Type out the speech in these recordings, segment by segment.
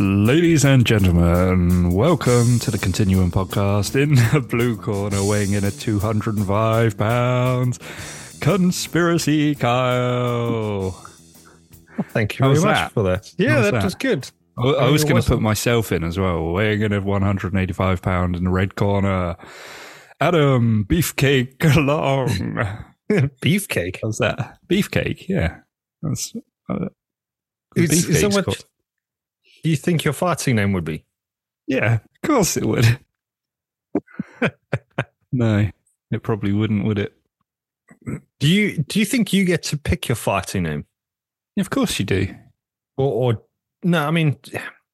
Ladies and gentlemen, welcome to the Continuum podcast. In the blue corner, weighing in at 205 pounds, Conspiracy Kyle. Thank you very much that? for that. Yeah, How's that, that? was good. I, I was going to put myself in as well, weighing in at 185 pounds in the red corner. Adam Beefcake Long. Beefcake. How's that? Beefcake, yeah. That's, uh, Is, is that beefcake's what called- you think your farting name would be? Yeah, of course it would. no, it probably wouldn't, would it? Do you do you think you get to pick your farting name? Of course you do. Or, or no, I mean,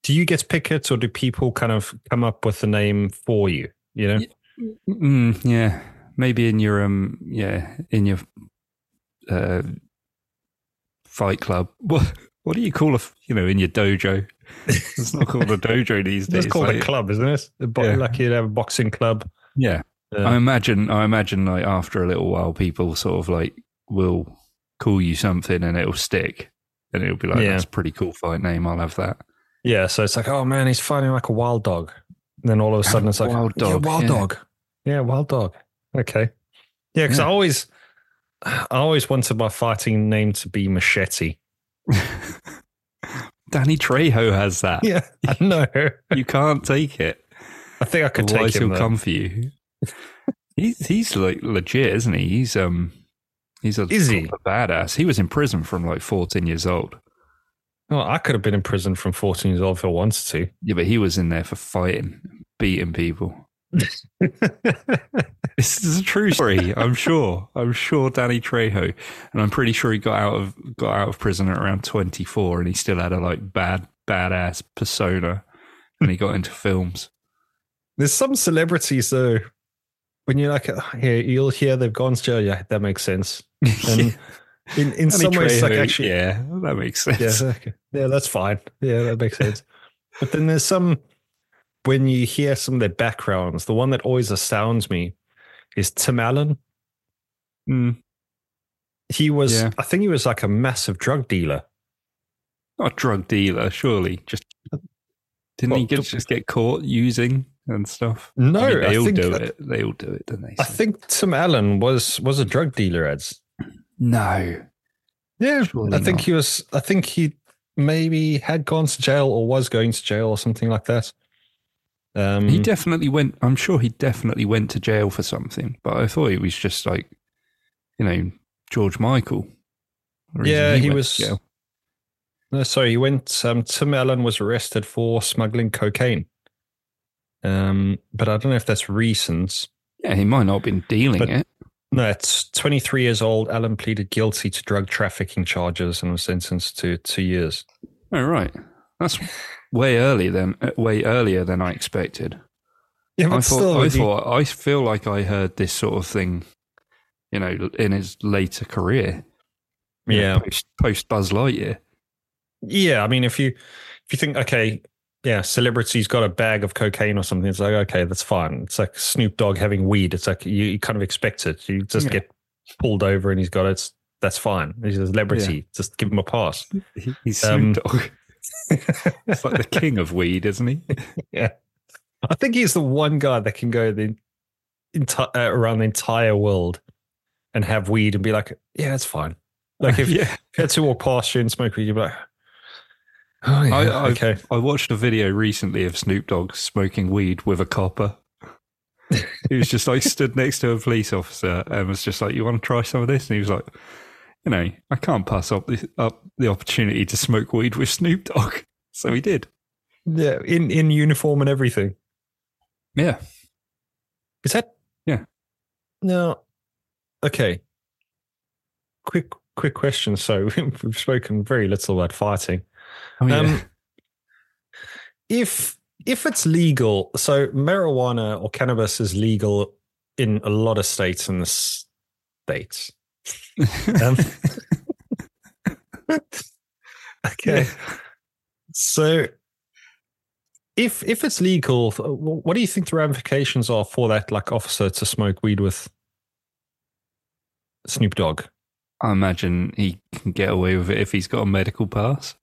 do you get to pick it or do people kind of come up with the name for you? You know? Mm, yeah, maybe in your um, yeah, in your uh, fight club. What what do you call a, you know in your dojo? It's not called a dojo these days. It's called a club, isn't it? A bo- Yeah. Like you'd have a boxing club. Yeah, Uh, I imagine. I imagine like after a little while, people sort of like will call you something and it'll stick, and it'll be like Yeah. that's a pretty cool fight name. I'll have that. yeah, so it's like, oh man, he's fighting like a wild dog. And then all of a sudden it's like, Wild yeah, dog, wild yeah. dog. Yeah, wild dog. Okay. Yeah, because Yeah. I always, I always wanted my fighting name to be Machete. Danny Trejo has that. Yeah, I know. You can't take it. I think I could Otherwise, take him. he'll though. come for you. he's he's like legit, isn't he? He's um he's a Is he? proper badass. He was in prison from like fourteen years old. Well, I could have been in prison from 14 years old if I wanted to. Yeah, but he was in there for fighting, beating people. This is a true story. I'm sure. I'm sure Danny Trejo, and I'm pretty sure he got out of got out of prison at around 24, and he still had a like bad badass persona, and he got into films. There's some celebrities though. When you're like, ah, here, you'll hear they've gone to jail. Yeah, that makes sense. And in, in Danny some ways, like actually, yeah, that makes sense. yeah, okay. yeah, that's fine. Yeah, that makes sense. but then there's some when you hear some of their backgrounds. The one that always astounds me is Tim Allen. Mm, He was, Yeah. I think, he was like a massive drug dealer. not a drug dealer, surely. Just didn't he get, just get caught using and stuff? No, I mean, they I all do that- it. They all do it, don't they? I think Tim Allen was was a drug dealer. Ads. no. Yeah, Surely I think not. he was. I think he maybe had gone to jail or was going to jail or something like that. Um, He definitely went. I'm sure he definitely went to jail for something. But I thought he was just like, you know, George Michael. Yeah, he to was- no, sorry, he went. Um, Tim Allen was arrested for smuggling cocaine. Um, but I don't know if that's recent. Yeah, he might not have been dealing But- it. No, it's 23 years old. Allen pleaded guilty to drug trafficking charges and was sentenced to two years. Oh right, that's way earlier than uh, way earlier than I expected. Yeah, I thought, I would you- thought, I feel like I heard this sort of thing, you know, in his later career. you know, yeah, post, post Buzz Lightyear. Yeah, I mean, if you if you think, okay, yeah, celebrity's got a bag of cocaine or something, it's like, okay, that's fine. It's like Snoop Dogg having weed. It's like you, you kind of expect it. You just Yeah. get pulled over and he's got it. That's fine. He's a celebrity. Just give him a pass. He- He's Um, Snoop Dogg. It's like the king of weed, isn't he? yeah, I think he's the one guy that can go the enti- uh, around the entire world and have weed and be like, yeah, it's fine. Like if, yeah, you had to walk past you and smoke weed, you'd be like, oh yeah, I, I, okay. I watched a video recently of Snoop Dogg smoking weed with a copper. he was just like stood next to a police officer and was just like, "You want to try some of this?" And he was like, "You know, I can't pass up the up the opportunity to smoke weed with Snoop Dogg." So he did. Yeah, in in uniform and everything. Yeah, Is that? Yeah. No. Okay. Quick, quick question. So we've spoken very little about fighting. oh, yeah. Um, if if it's legal, so marijuana or cannabis is legal in a lot of states in the states. Um, okay. So if if it's legal, what do you think the ramifications are for that like officer to smoke weed with Snoop Dogg? I imagine he can get away with it if he's got a medical pass.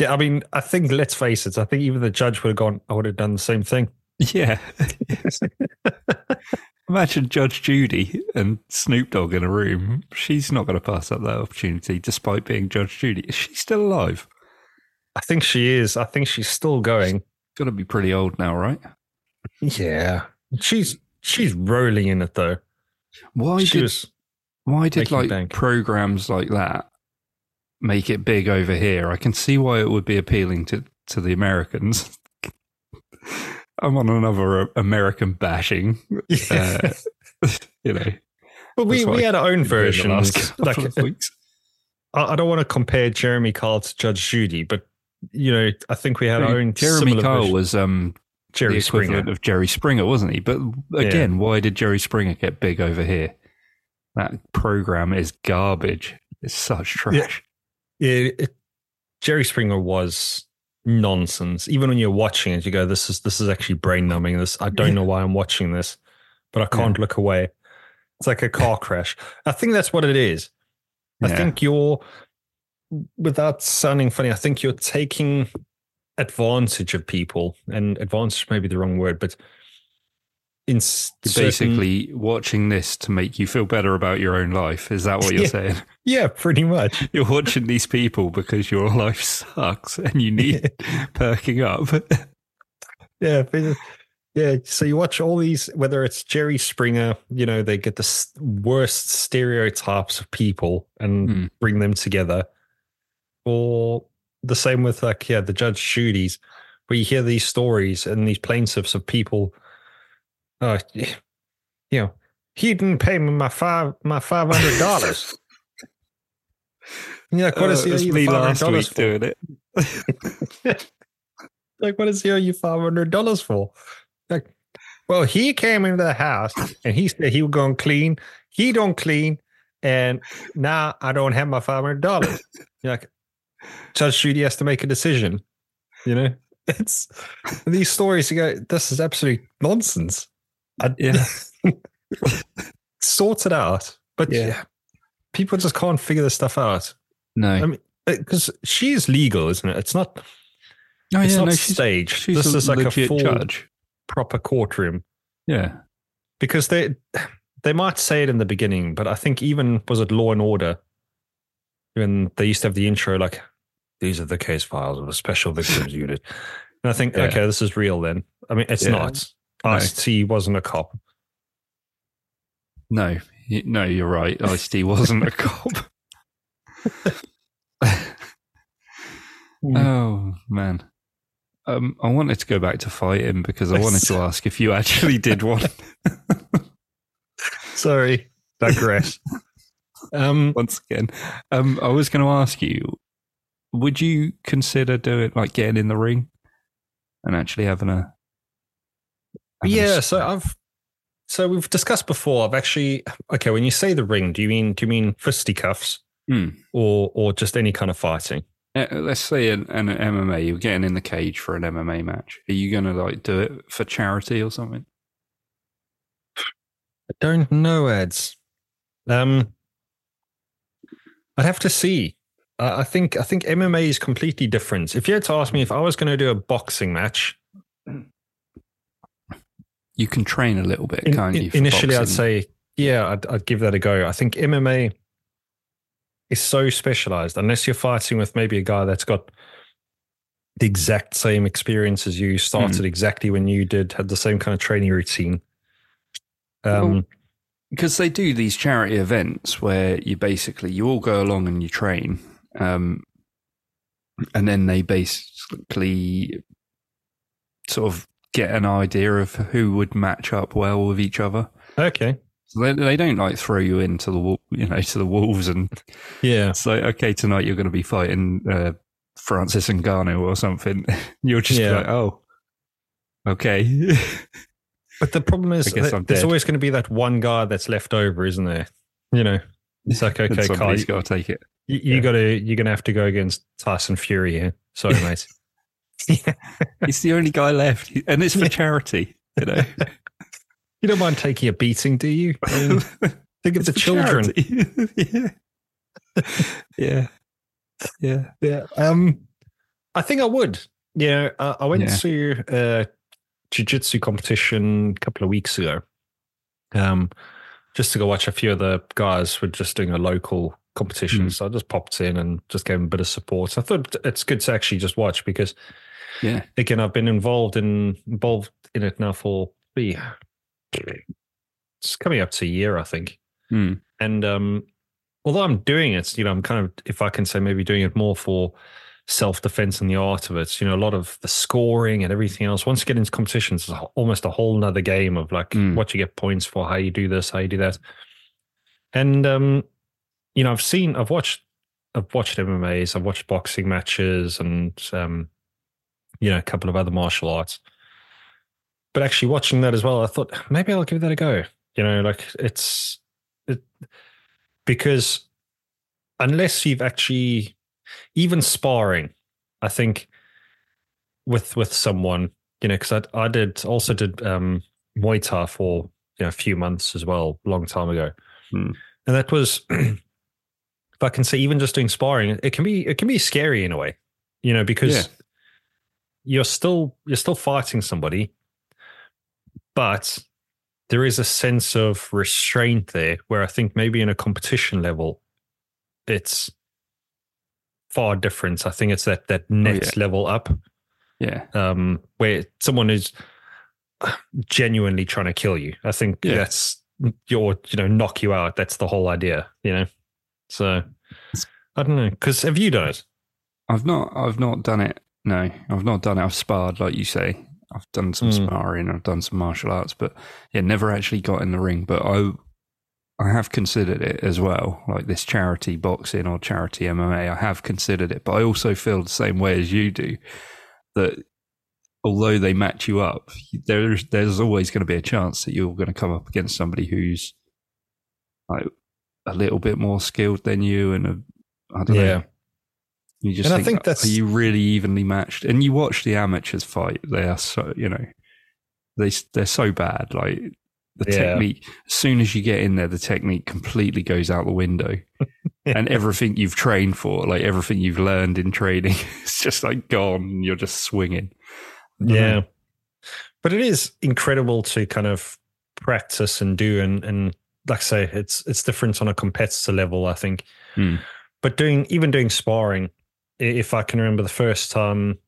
Yeah, I mean, I think let's face it. I think even the judge would have gone. I would have done the same thing. Yeah. Imagine Judge Judy and Snoop Dogg in a room. She's not going to pass up that opportunity despite being Judge Judy. Is she still alive? I think she is. I think she's still going. Got to be pretty old now, right? Yeah, she's she's rolling in it though. Why she did was why did like bank. programs like that make it big over here? I can see why it would be appealing to to the Americans. I'm on another uh, American bashing, uh, you know. but we, we I had our own been doing the version. Like. I, I don't want to compare Jeremy Kyle to Judge Judy, but you know, I think we had our own Jeremy Kyle version. was um, Jerry the equivalent Springer. of Jerry Springer, wasn't he? But again, why did Jerry Springer get big over here? That program is garbage. It's such trash. Yeah, it, Jerry Springer was nonsense. Even when you're watching it, you go, "This is this is actually brain numbing." This I don't know why I'm watching this, but I can't look away. It's like a car crash. I think that's what it is. I think you're, without sounding funny, I think you're taking advantage of people, and advantage may be the wrong word, but in certain- basically watching this to make you feel better about your own life. Is that what you're Yeah. saying? yeah, pretty much. You're watching these people because your life sucks and you need perking up. Yeah, but- yeah. So you watch all these, whether it's Jerry Springer, you know, they get the worst stereotypes of people and Hmm. bring them together, or the same with like yeah, the Judge Judy's, where you hear these stories and these plaintiffs of people, uh, you know, he didn't pay me my five my five hundred dollars. Yeah, like, what is Uh, he me last week for? doing it. Like, what is he owe you five hundred dollars for? Like, well, he came into the house and he said he was going to clean. He don't clean, and now I don't have my five hundred dollars. Like, Judge Judy has to make a decision. You know, it's these stories. You go, this is absolute nonsense. I, Yeah. sort it out, but Yeah. yeah, people just can't figure this stuff out. No. I mean, because she's legal, isn't it? It's not. oh, it's yeah, not no, she's, staged. she's this is like a full judge. proper courtroom Yeah. because they they might say it in the beginning, but I think even was it Law and Order when they used to have the intro like these are the case files of a special victims unit, and I think Yeah. okay, this is real. Then I mean, it's Yeah. not. No. Ice T wasn't a cop. No, no, you're right. Ice T wasn't a cop. oh man, um, I wanted to go back to fighting because I wanted to ask if you actually did one Sorry, digress. um, once again. Um, I was going to ask you, would you consider doing like getting in the ring and actually having a? A yeah. So I've so we've discussed before. I've actually okay. When you say the ring, do you mean do you mean fisticuffs Hmm. or or just any kind of fighting? Uh, let's say an, an MMA, you're getting in the cage for an MMA match. Are you going to like do it for charity or something? I don't know, Eds. Um, I'd have to see. Uh, I think I think MMA is completely different. If you had to ask me if I was going to do a boxing match, You can train a little bit, in- can't in- you? initially I'd say, yeah, I'd, I'd give that a go. I think MMA is so specialized. Unless you're fighting with maybe a guy that's got the exact same experience as you, started exactly when you did, had the same kind of training routine. Um, Well, because they do these charity events where you basically you all go along and you train, um, and then they basically sort of get an idea of who would match up well with each other. okay. So they, they don't like throw you into the you know to the wolves and Yeah. it's like okay tonight you're going to be fighting uh, Francis and Ngannou or something. You'll just Yeah. be like oh okay But the problem is, that there's always going to be that one guy that's left over, isn't there? You know, it's like okay, somebody's you, got to take it. you, you yeah. got to you're going to have to go against Tyson Fury here. Sorry, mate. He's the only guy left, and it's for Yeah. charity. You know, You don't mind taking a beating, do you? I mean, think of It's the children. yeah, yeah, yeah. Yeah. Um, I think I would. You know, uh, I went Yeah. to a jiu-jitsu competition a couple of weeks ago. Um, just to go watch a few of the guys were just doing a local competition. Mm. So I just popped in and just gave them a bit of support. I thought it's good to actually just watch because Yeah. again, I've been involved in involved in it now for three, it's coming up to a year, I think. Hmm. And um, although I'm doing it, you know, I'm kind of, if I can say, maybe doing it more for self defense and the art of it. You know, a lot of the scoring and everything else. Once you get into competitions, it's almost a whole nother game of like Mm. what you get points for, how you do this, how you do that. And um, you know, I've seen, I've watched, I've watched MMAs, I've watched boxing matches, and um, you know, a couple of other martial arts. But actually, watching that as well, I thought maybe I'll give that a go. You know, like it's it, because unless you've actually even sparring, I think with with someone, you know, because I I did also did um Muay Thai for you know a few months as well, long time ago, Hmm. and that was. If I can say, even just doing sparring, it can be it can be scary in a way, you know, because Yeah. you're still you're still fighting somebody, but there is a sense of restraint there where I think maybe in a competition level, it's far different. I think it's that that next level up, Yeah. um, where someone is genuinely trying to kill you. I think Yeah. that's your you know knock you out. That's the whole idea, you know. So I don't know because have you done it? I've not I've not done it. No, I've not done it. I've sparred, like you say. I've done some Mm. sparring. I've done some martial arts, but yeah, never actually got in the ring. But I, I have considered it as well, like this charity boxing or charity MMA. I have considered it, but I also feel the same way as you do. That although they match you up, there's there's always going to be a chance that you're going to come up against somebody who's like a little bit more skilled than you, and a, I don't know. You just And I think, think that's- are you really evenly matched? And you watch the amateurs fight; they are so you know they they're so bad. Like the Yeah. technique, as soon as you get in there, the technique completely goes out the window, and everything you've trained for, like everything you've learned in training, it's just like gone. You're just swinging. Yeah. But it is incredible to kind of practice and do and and like I say, it's it's different on a competitor level, I think. Hmm. But doing even doing sparring, if I can remember the first time,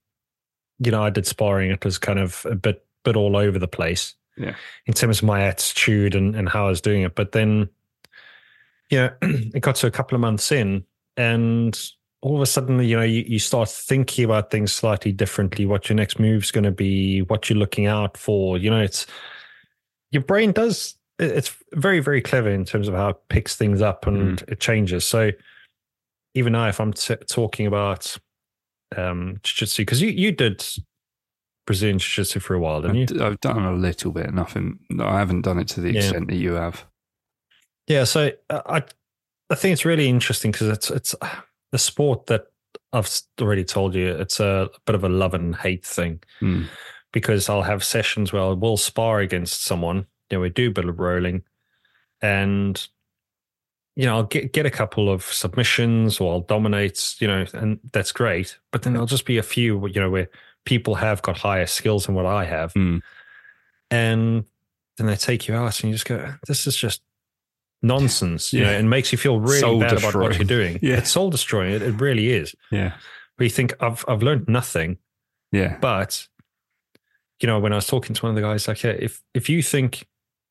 you know, I did sparring, it was kind of a bit bit all over the place. Yeah. In terms of my attitude and, and how I was doing it. But then, you know, it got to a couple of months in and all of a sudden, you know, you, you start thinking about things slightly differently, what your next move's going to be, what you're looking out for. You know, it's your brain does, it's very, very clever in terms of how it picks things up and it changes. So even now, if I'm t- talking about um, jiu-jitsu, because you, you did Brazilian jiu-jitsu for a while, didn't you? I've, d- I've done a little bit, nothing. no, I haven't done it to the Yeah. extent that you have. Yeah, so uh, I I think it's really interesting because it's it's a sport that I've already told you it's a bit of a love and hate thing Hmm. because I'll have sessions where I will spar against someone. You know, we do a bit of rolling, and you know I'll get get a couple of submissions or I'll dominate. You know, and that's great. But then there'll just be a few. You know, where people have got higher skills than what I have, Hmm. and then they take you out and you just go, "This is just." Nonsense, you know, Yeah. and makes you feel really Soul bad about what you're doing. Yeah. It's soul destroying. It, it really is. Yeah, Where you think I've I've learned nothing, yeah, but you know, when I was talking to one of the guys, like, yeah, if if you think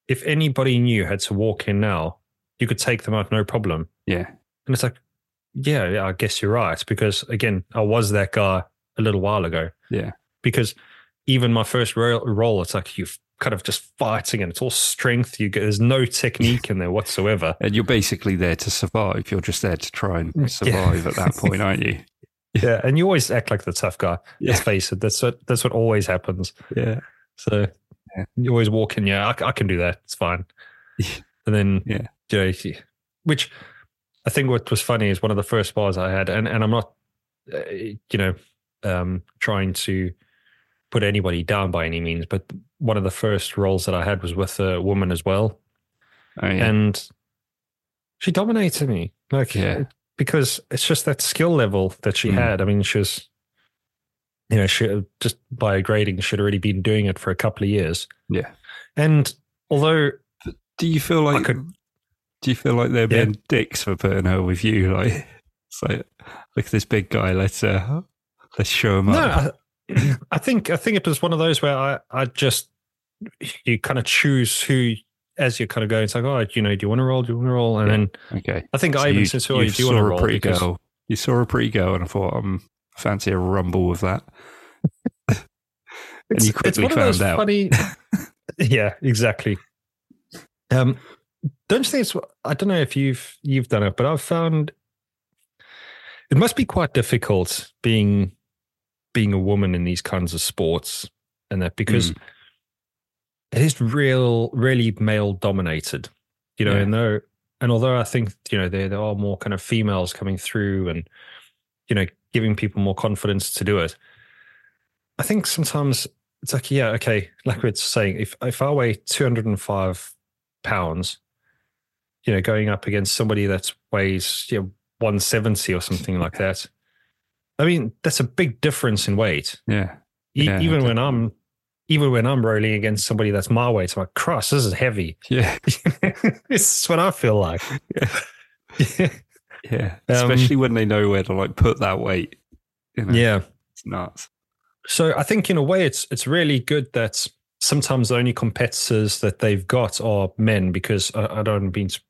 if anybody new had to walk in now, you could take them out no problem. yeah, And it's like, yeah, yeah, I guess you're right. Because again, I was that guy a little while ago. yeah, Because even my first roll, it's like you're kind of just fighting and it's all strength. You get, there's no technique in there whatsoever. And you're basically there to survive. You're just there to try and Yeah. survive at that point, aren't you? Yeah, and you always act like the tough guy. Let's face it. That's what that's what always happens. Yeah. So Yeah. you always walk in, yeah, I, I can do that. It's fine. And then, Yeah. you know, which I think what was funny is one of the first bars I had, and, and I'm not, uh, you know, um, trying to put anybody down by any means, but one of the first rolls that I had was with a woman as well. Oh, yeah. And she dominated me. Like, Yeah. because it's just that skill level that she Mm. had. I mean, she was you know, should, just by grading, should already been doing it for a couple of years. Yeah. And although, Do you feel like could- do you feel like they're Yeah. being dicks for putting her with you? Like, it's like, look at this big guy. Let's uh, let's show him no, up. I, I think I think it was one of those where I, I just you kind of choose who as you're kind of going. It's like, oh, you know, do you want to roll? Do you want to roll? And Yeah. then Okay. I think So I even said, "Oh, you do you want to saw roll?" a pretty Because- girl. You saw a pretty girl, and I thought, um, fancy a rumble with that. and you it's quickly one of those found out. funny. yeah, exactly. Um, don't you think it's? I don't know if you've you've done it, but I've found it must be quite difficult being being a woman in these kinds of sports, and that because Hmm. it is real, really male dominated. You know, Yeah. and though and although I think you know there there are more kind of females coming through and you know giving people more confidence to do it. I think sometimes it's like, yeah, okay, like we're saying, if if I weigh two hundred and five pounds, you know, going up against somebody that weighs you know one seventy or something like that, I mean, that's a big difference in weight. Yeah. E- Yeah, even when I'm even when I'm rolling against somebody that's my weight, I'm like, cross, this is heavy. Yeah. this is what I feel like. Yeah. Yeah. Um, Especially when they know where to like put that weight. You know, yeah. It's nuts. So I think in a way it's it's really good that sometimes the only competitors that they've got are men because I, I don't mean to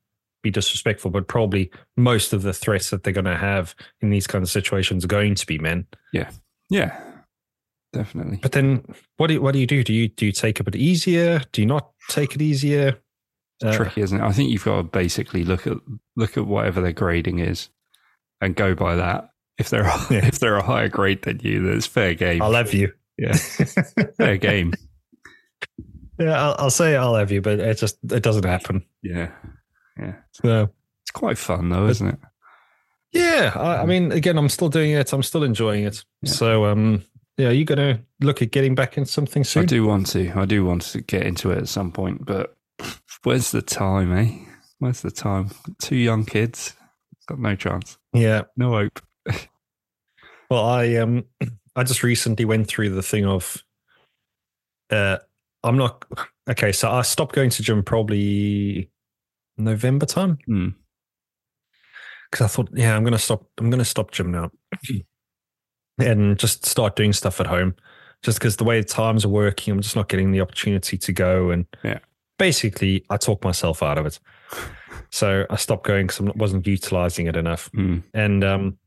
be disrespectful, but probably most of the threats that they're going to have in these kind of situations are going to be men. Yeah, yeah. Definitely. But then what do you, what do you do? Do you do you take it a bit easier? Do you not take it easier? Uh, tricky, isn't it? I think you've got to basically look at look at whatever their grading is and go by that. If they're Yeah. if they're a higher grade than you, then it's fair game. I'll have you. Yeah. fair game. yeah, I'll, I'll say I'll have you, but it just it doesn't happen. Yeah. Yeah. So It's quite fun though, isn't it? Yeah, I, I mean, again, I'm still doing it. I'm still enjoying it. Yeah. So, um, yeah, are you going to look at getting back into something soon? I do want to. I do want to get into it at some point, but where's the time, eh? Where's the time? Two young kids. Got no chance. Yeah. No hope. Well, I um, I just recently went through the thing of, uh, I'm not okay. So I stopped going to gym probably November time Hmm. because I thought, yeah, I'm gonna stop. I'm gonna stop gym now, and just start doing stuff at home. Just because the way the times are working, I'm just not getting the opportunity to go. And Yeah. Basically, I talked myself out of it. So I stopped going because I wasn't utilizing it enough. Hmm. And um,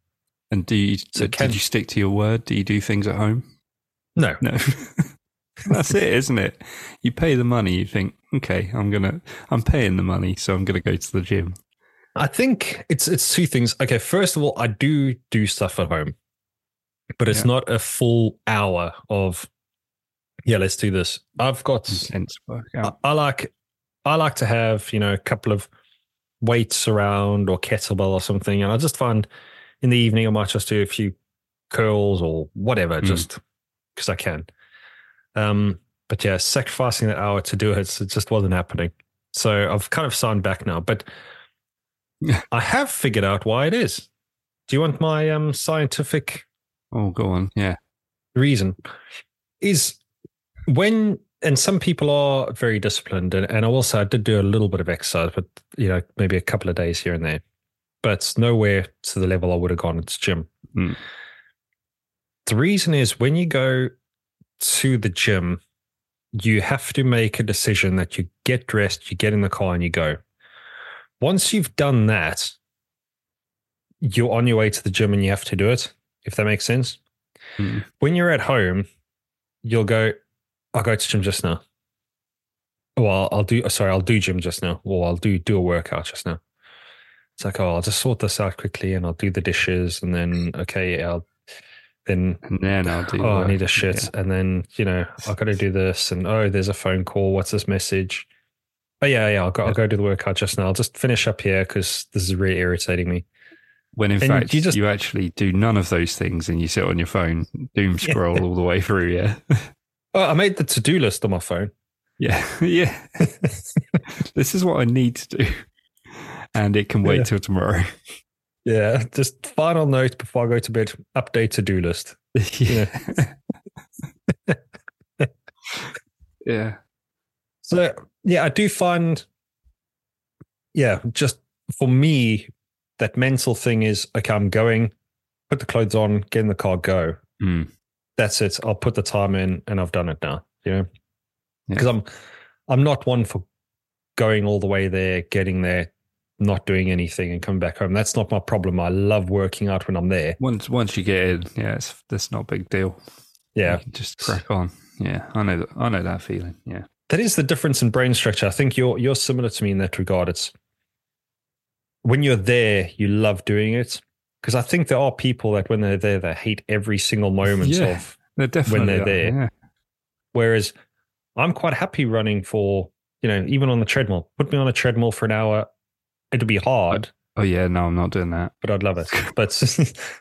And do you So did can- you stick to your word? Do you do things at home? no, No. That's it, isn't it? You pay the money, you think, okay, I'm gonna I'm paying the money, so I'm gonna go to the gym. I think it's it's two things. Okay, first of all, I do do stuff at home, but it's Yeah. not a full hour of yeah, let's do this. I've got I. I like I like to have, you know, a couple of weights around or kettlebell or something. And I just find in the evening I might just do a few curls or whatever, Mm. just because I can. Um, but yeah, sacrificing that hour to do it, it just wasn't happening. So I've kind of signed back now. But I have figured out why it is. Do you want my um scientific Oh, go on. Yeah. reason is when and some people are very disciplined and, and I will I did do a little bit of exercise, but you know, maybe a couple of days here and there. But nowhere to the level I would have gone the gym. Mm. The reason is when you go to the gym, you have to make a decision that you get dressed, you get in the car and you go. Once you've done that, you're on your way to the gym and you have to do it, if that makes sense Mm. when you're at home, you'll go, I'll go to gym just now. Well, I'll do oh, sorry, I'll do gym just now. Or I'll do do a workout just now. It's like, oh, I'll just sort this out quickly and I'll do the dishes and then okay, I'll then And then I'll do oh, I need a shit. And then, you know, I've got to do this and oh, there's a phone call. What's this message? Oh yeah, yeah, I'll go I'll go do the workout just now. I'll just finish up here because this is really irritating me. When in And fact you you, actually do none of those things and you sit on your phone, doom scroll all the way through, yeah. Oh, I made the to-do list on my phone. yeah. Yeah. this is what I need to do. And it can wait Yeah. till tomorrow. Yeah, just final note before I go to bed: update to do list. yeah. yeah. So yeah, I do find, yeah, just for me, that mental thing is okay. I'm going, put the clothes on, get in the car, go. Mm. That's it. I'll put the time in, and I've done it now. You know, Yeah. because I'm, I'm not one for going all the way there, getting there, not doing anything, and coming back home. That's not my problem. I love working out when I'm there. Once once you get in, yeah, it's that's not a big deal. Yeah, just crack on. Yeah, I know that. I know that feeling. Yeah. that is the difference in brain structure. I think you're you're similar to me in that regard. It's when you're there, you love doing it. Because I think there are people that when they're there, they hate every single moment Yeah. of. They're definitely they're are, there. Yeah. Whereas I'm quite happy running for you know even on the treadmill. Put me on a treadmill for an hour. It'll be hard, Oh yeah, no, I'm not doing that. but I'd love it. But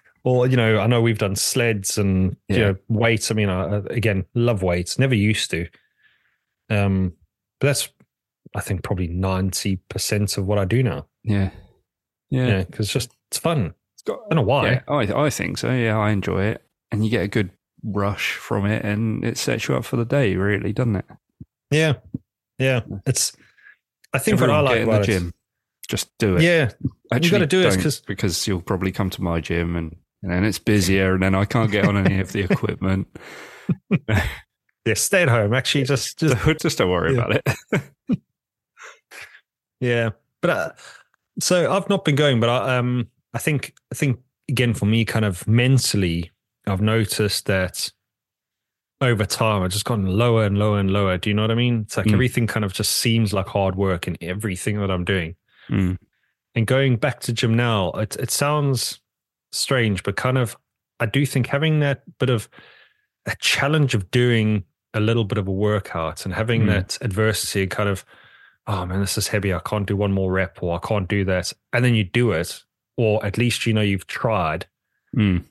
or you know, I know we've done sleds and you Yeah. know weights. I mean, I, again, love weights. Never used to. Um, but that's I think probably ninety percent of what I do now. Yeah. Yeah. Because it's just it's fun. It's got- I don't know why. yeah, I I think so. Yeah, I enjoy it, and you get a good rush from it, and it sets you up for the day, really, doesn't it? Yeah, yeah. It's. I think Everyone what I get like in the about gym. Just do it. it. Yeah, Actually, gotta do it don't, 'cause- because you'll probably come to my gym and and then it's busier, and then I can't get on any of the equipment. yeah. Stay at home. Actually, just just just don't worry Yeah. about it. Yeah, but uh, so I've not been going, but I um I think I think again for me, kind of mentally, I've noticed that over time I've just gotten lower and lower and lower. Do you know what I mean? It's like Mm. everything kind of just seems like hard work in everything that I'm doing. Mm. And going back to gym now, it it sounds strange, but kind of I do think having that bit of a challenge of doing a little bit of a workout and having Mm. that adversity kind of, oh man, this is heavy. I can't do one more rep or I can't do that. And then you do it, or at least you know you've tried. Mm.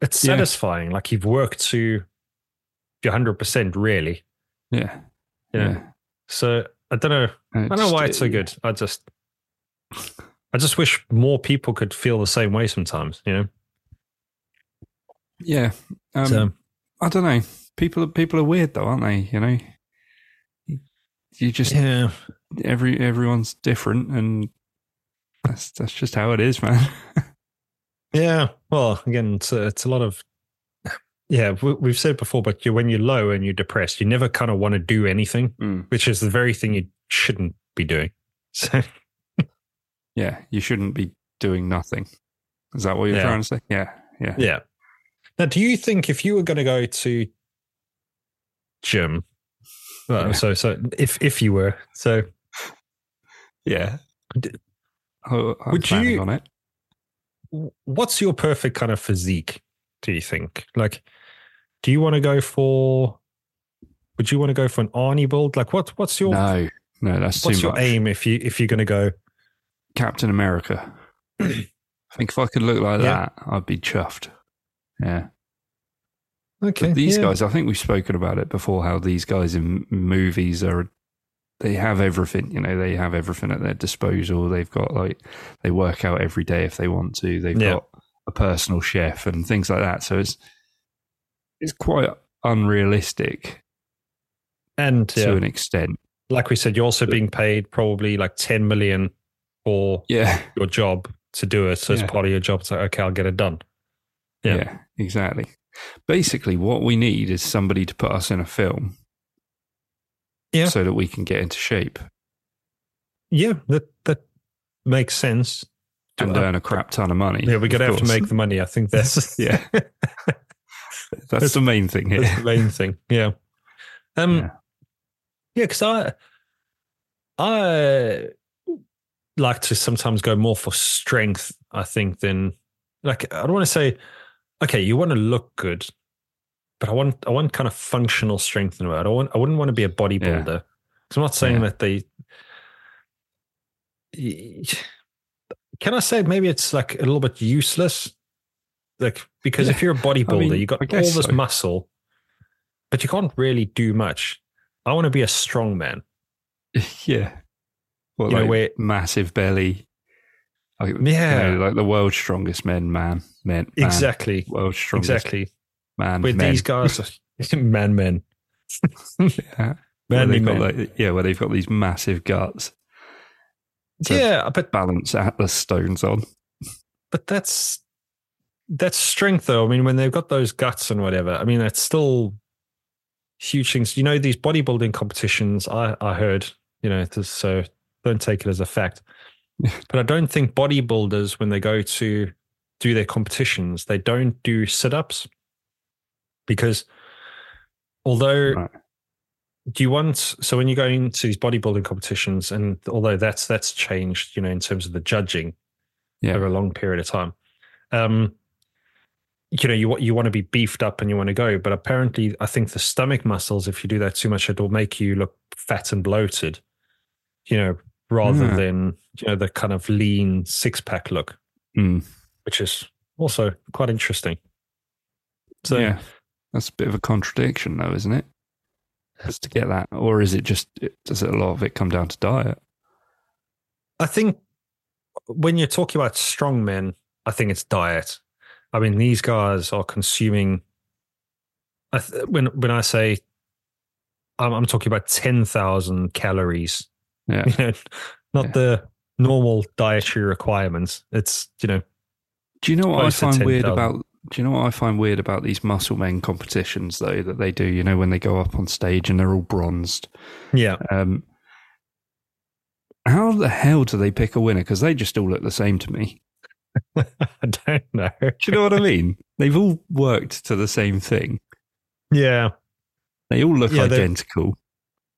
It's Yeah. satisfying. Like you've worked to your 100%, really. Yeah. Yeah. So I don't know. I don't know why it's so good. I just, I just wish more people could feel the same way sometimes, you know? Yeah. Um, so, I don't know. People are people are weird though, aren't they? You know, You- you just yeah. every everyone's different, and that's that's just how it is, man. Yeah. Well, again, it's a, it's a lot of, yeah, we, we've said before, but you, when you're low and you're depressed, you never kind of want to do anything, Mm. which is the very thing you shouldn't be doing. So, Yeah, you shouldn't be doing nothing. Is that what you're Yeah. trying to say? Yeah, yeah. yeah. Now, do you think if you were going to go to gym, well, Yeah. so, so if, if you were, so Yeah. Would planning you- on it. what's your perfect kind of physique do you think like do you want to go for would you want to go for an arnie build like what what's your No, no, that's what's your much. aim if you if you're going to go Captain America. I think if I could look like Yeah. that, I'd be chuffed. Yeah. okay But these yeah. guys, I think we've spoken about it before. How these guys in movies are, they have everything. You know, they have everything at their disposal. They've got like they work out every day if they want to. They've Yeah. got a personal chef and things like that. So it's it's quite unrealistic and to yeah, an extent. like we said you're also being paid probably like 10 million for Yeah, your job to do it so Yeah. as part of your job it's like okay i'll get it done yeah, Yeah. exactly. Basically, what we need is somebody to put us in a film, Yeah. so that we can get into shape yeah that that makes sense and Uh, earn a crap ton of money. yeah we're gonna have to make the money i think that's Yeah. That's the main thing here. That's the main thing. Yeah. Um. Yeah. Yeah, because I I like to sometimes go more for strength. I think than like I don't want to say okay. You want to look good, but I want I want kind of functional strength in a way. I don't want I wouldn't want to be a bodybuilder. 'Cause I'm not saying Yeah. that they. Can I say maybe it's like a little bit useless? Like because if you're a bodybuilder, mean, you got all this so. muscle, but you can't really do much. I want to be a strong man. yeah. Well, You know, like where- massive belly. Like, you Yeah. know, like the world's strongest men, man, men, man, Exactly. world's strongest Exactly. Man, Where men. these guys man, man, Yeah, where manly they've got man. like, yeah, where they've got these massive guts Yeah, but balance Atlas stones on. but that's that's strength though. I mean, when they've got those guts and whatever, I mean, that's still huge things. You know, these bodybuilding competitions, I I heard, you know, so don't take it as a fact. but I don't think bodybuilders, when they go to do their competitions, they don't do sit ups because although Right. do you want so when you go into these bodybuilding competitions and although that's that's changed you know in terms of the judging Yeah. over a long period of time um you know you you want to be beefed up and you want to go but apparently i think the stomach muscles if you do that too much it will make you look fat and bloated you know rather Yeah. than you know the kind of lean six pack look Mm. which is also quite interesting so yeah, that's a bit of a contradiction, though, isn't it? Just to get that, or is it just does it, a lot of it come down to diet? I think when you're talking about strong men, I think it's diet. I mean, these guys are consuming. I th- when when I say, I'm, I'm talking about ten thousand calories. Yeah, You know, not Yeah. the normal dietary requirements. It's you know, Do you know what I find weird 10,000. about? Do you know what I find weird about these muscle men competitions though that they do? You know when they go up on stage and they're all bronzed. yeah, Um, how the hell do they pick a winner? Because they just all look the same to me. I don't know. Do you know what I mean? They've all worked to the same thing. Yeah, They all look Yeah, identical.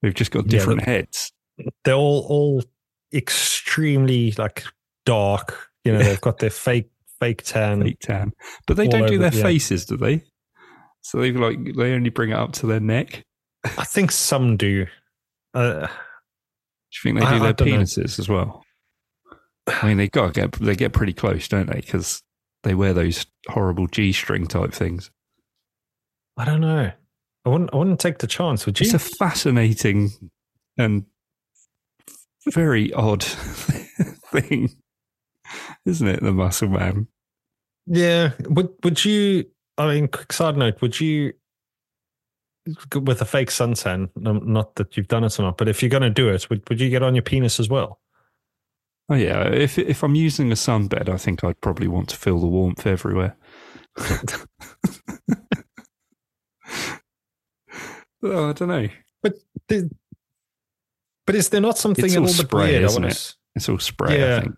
They've just got Yeah, different but- heads. they're all all extremely like dark. You know, they've got their fake fake tan. fake tan. But they don't do their yeah. faces, do they? So they like they only bring it up to their neck. I think some do. Uh, Do you think they do I their know. penises as well? I mean, they got get they get pretty close, don't they? Because they wear those horrible g string type things. I don't know. I wouldn't. I wouldn't take the chance. Would you? It's a fascinating and very odd thing, isn't it? The muscle man. yeah. Would Would you? I mean, quick side note. Would you, with a fake suntan? Not that you've done it or not, but if you're going to do it, would Would you get on your penis as well? Oh yeah, if if I'm using a sunbed, I think I'd probably want to feel the warmth everywhere. oh, I don't know. The- but is there not something It's all bit spray? Isn't it? It's all spray. I Yeah. think.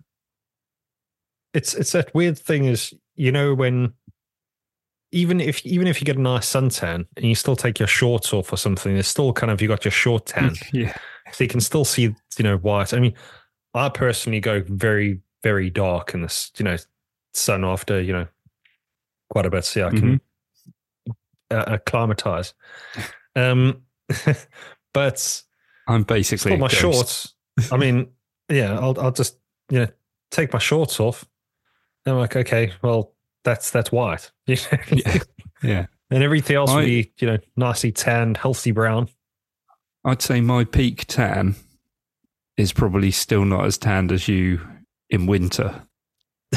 It's it's that weird thing is you know when even if even if you get a nice suntan and you still take your shorts off or something, it's still kind of you got your short tan, yeah, so you can still see you know white. I mean, I personally go very very dark in this you know sun after you know quite a bit, so I can uh, acclimatize. Um, but I'm basically my ghost. shorts. I mean, yeah, I'll I'll just you know take my shorts off. I'm like, okay, well, that's that's white, you know? Yeah. Yeah, and everything else I- would be you know nicely tanned, healthy brown. I'd say my peak tan is probably still not as tanned as you in winter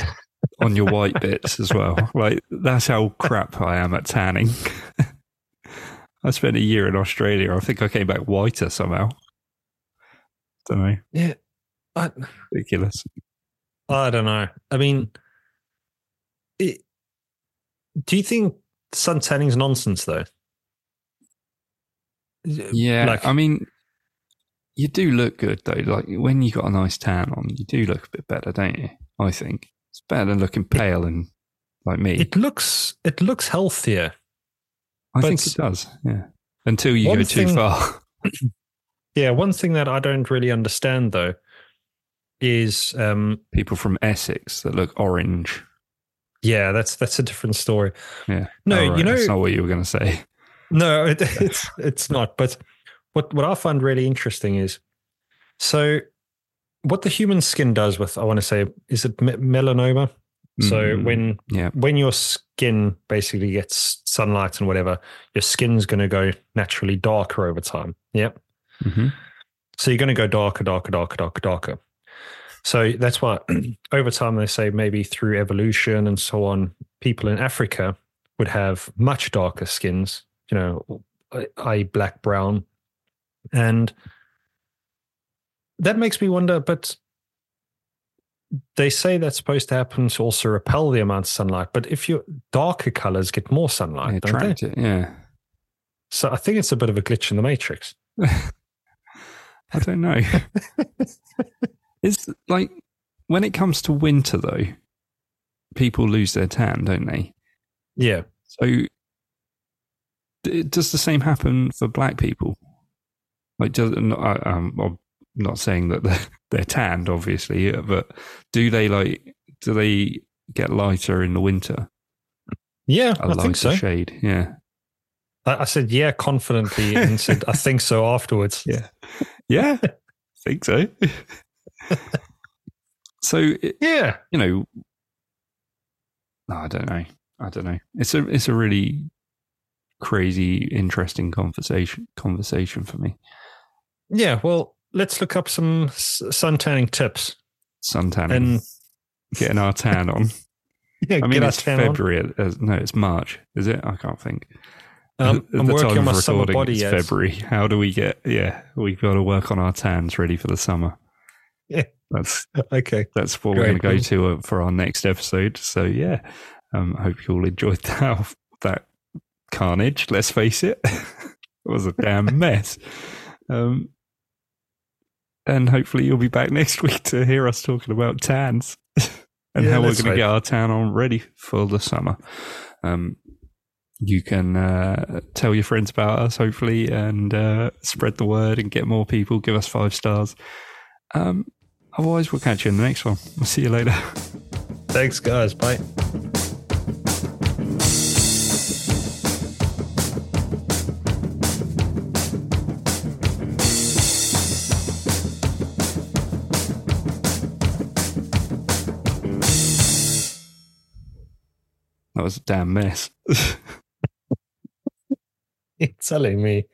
on your white bits as well. Like that's how crap I am at tanning. I spent a year in Australia. I think I came back whiter somehow. Don't know. Yeah, I, Ridiculous. I don't know. I mean, do you think sun tanning's nonsense though? Yeah, like I mean, you do look good though. Like when you got a nice tan on, you do look a bit better, don't you? I think it's better than looking pale and like me. it looks it looks healthier. I think it does. Yeah. Until you go too thing- far. Yeah, one thing that I don't really understand though is um People from Essex that look orange. Yeah, that's that's a different story. Yeah. No, Oh, you know that's not what you were going to say. No, it, it's it's not. But what what I find really interesting is so what the human skin does with I want to say is it me- melanoma. So Mm, when yeah, when your skin basically gets sunlight and whatever, your skin's going to go naturally darker over time. Yep. hmm So you're going to go darker, darker, darker, darker, darker. So that's why over time they say maybe through evolution and so on, people in Africa would have much darker skins you know, eye black brown, and that makes me wonder. But they say that's supposed to happen to also repel the amount of sunlight. But if your darker colors get more sunlight, They don't they? attract it, yeah. So I think it's a bit of a glitch in the matrix. I don't know. it's like when it comes to winter, though, people lose their tan, don't they? Yeah. So, does the same happen for black people? Like, does I- um, I'm not saying that they're, they're tanned, obviously, uh, but do they like? Do they get lighter in the winter? Yeah, A I lighter think so. shade, yeah, I, I said yeah confidently and said I think so afterwards. yeah, yeah. I think so. so, it, Yeah. you know, no, I don't know. I don't know. It's a it's a really crazy, interesting conversation conversation for me. Yeah. Well, let's look up some sun tanning tips Suntanning, and getting our tan on. yeah, I mean, it's. February. uh, No, it's March. Is it? I can't think. Um, I'm the working time on my of summer recording, body it's yet. February. How do we get? Yeah, we've got to work on our tans ready for the summer. Yeah. That's Okay. that's what we're going to go to uh, for our next episode. So yeah, um, I hope you all enjoyed that that carnage. Let's face it, it was a damn mess. Um, and hopefully you'll be back next week to hear us talking about tans and Yeah, how we're going to get our tan on ready for the summer. Um, you can uh, tell your friends about us, hopefully, and uh, spread the word and get more people. Give us five stars. Um, otherwise, we'll catch you in the next one. We'll see you later. Thanks, guys. Bye. That was a damn mess. You're telling me.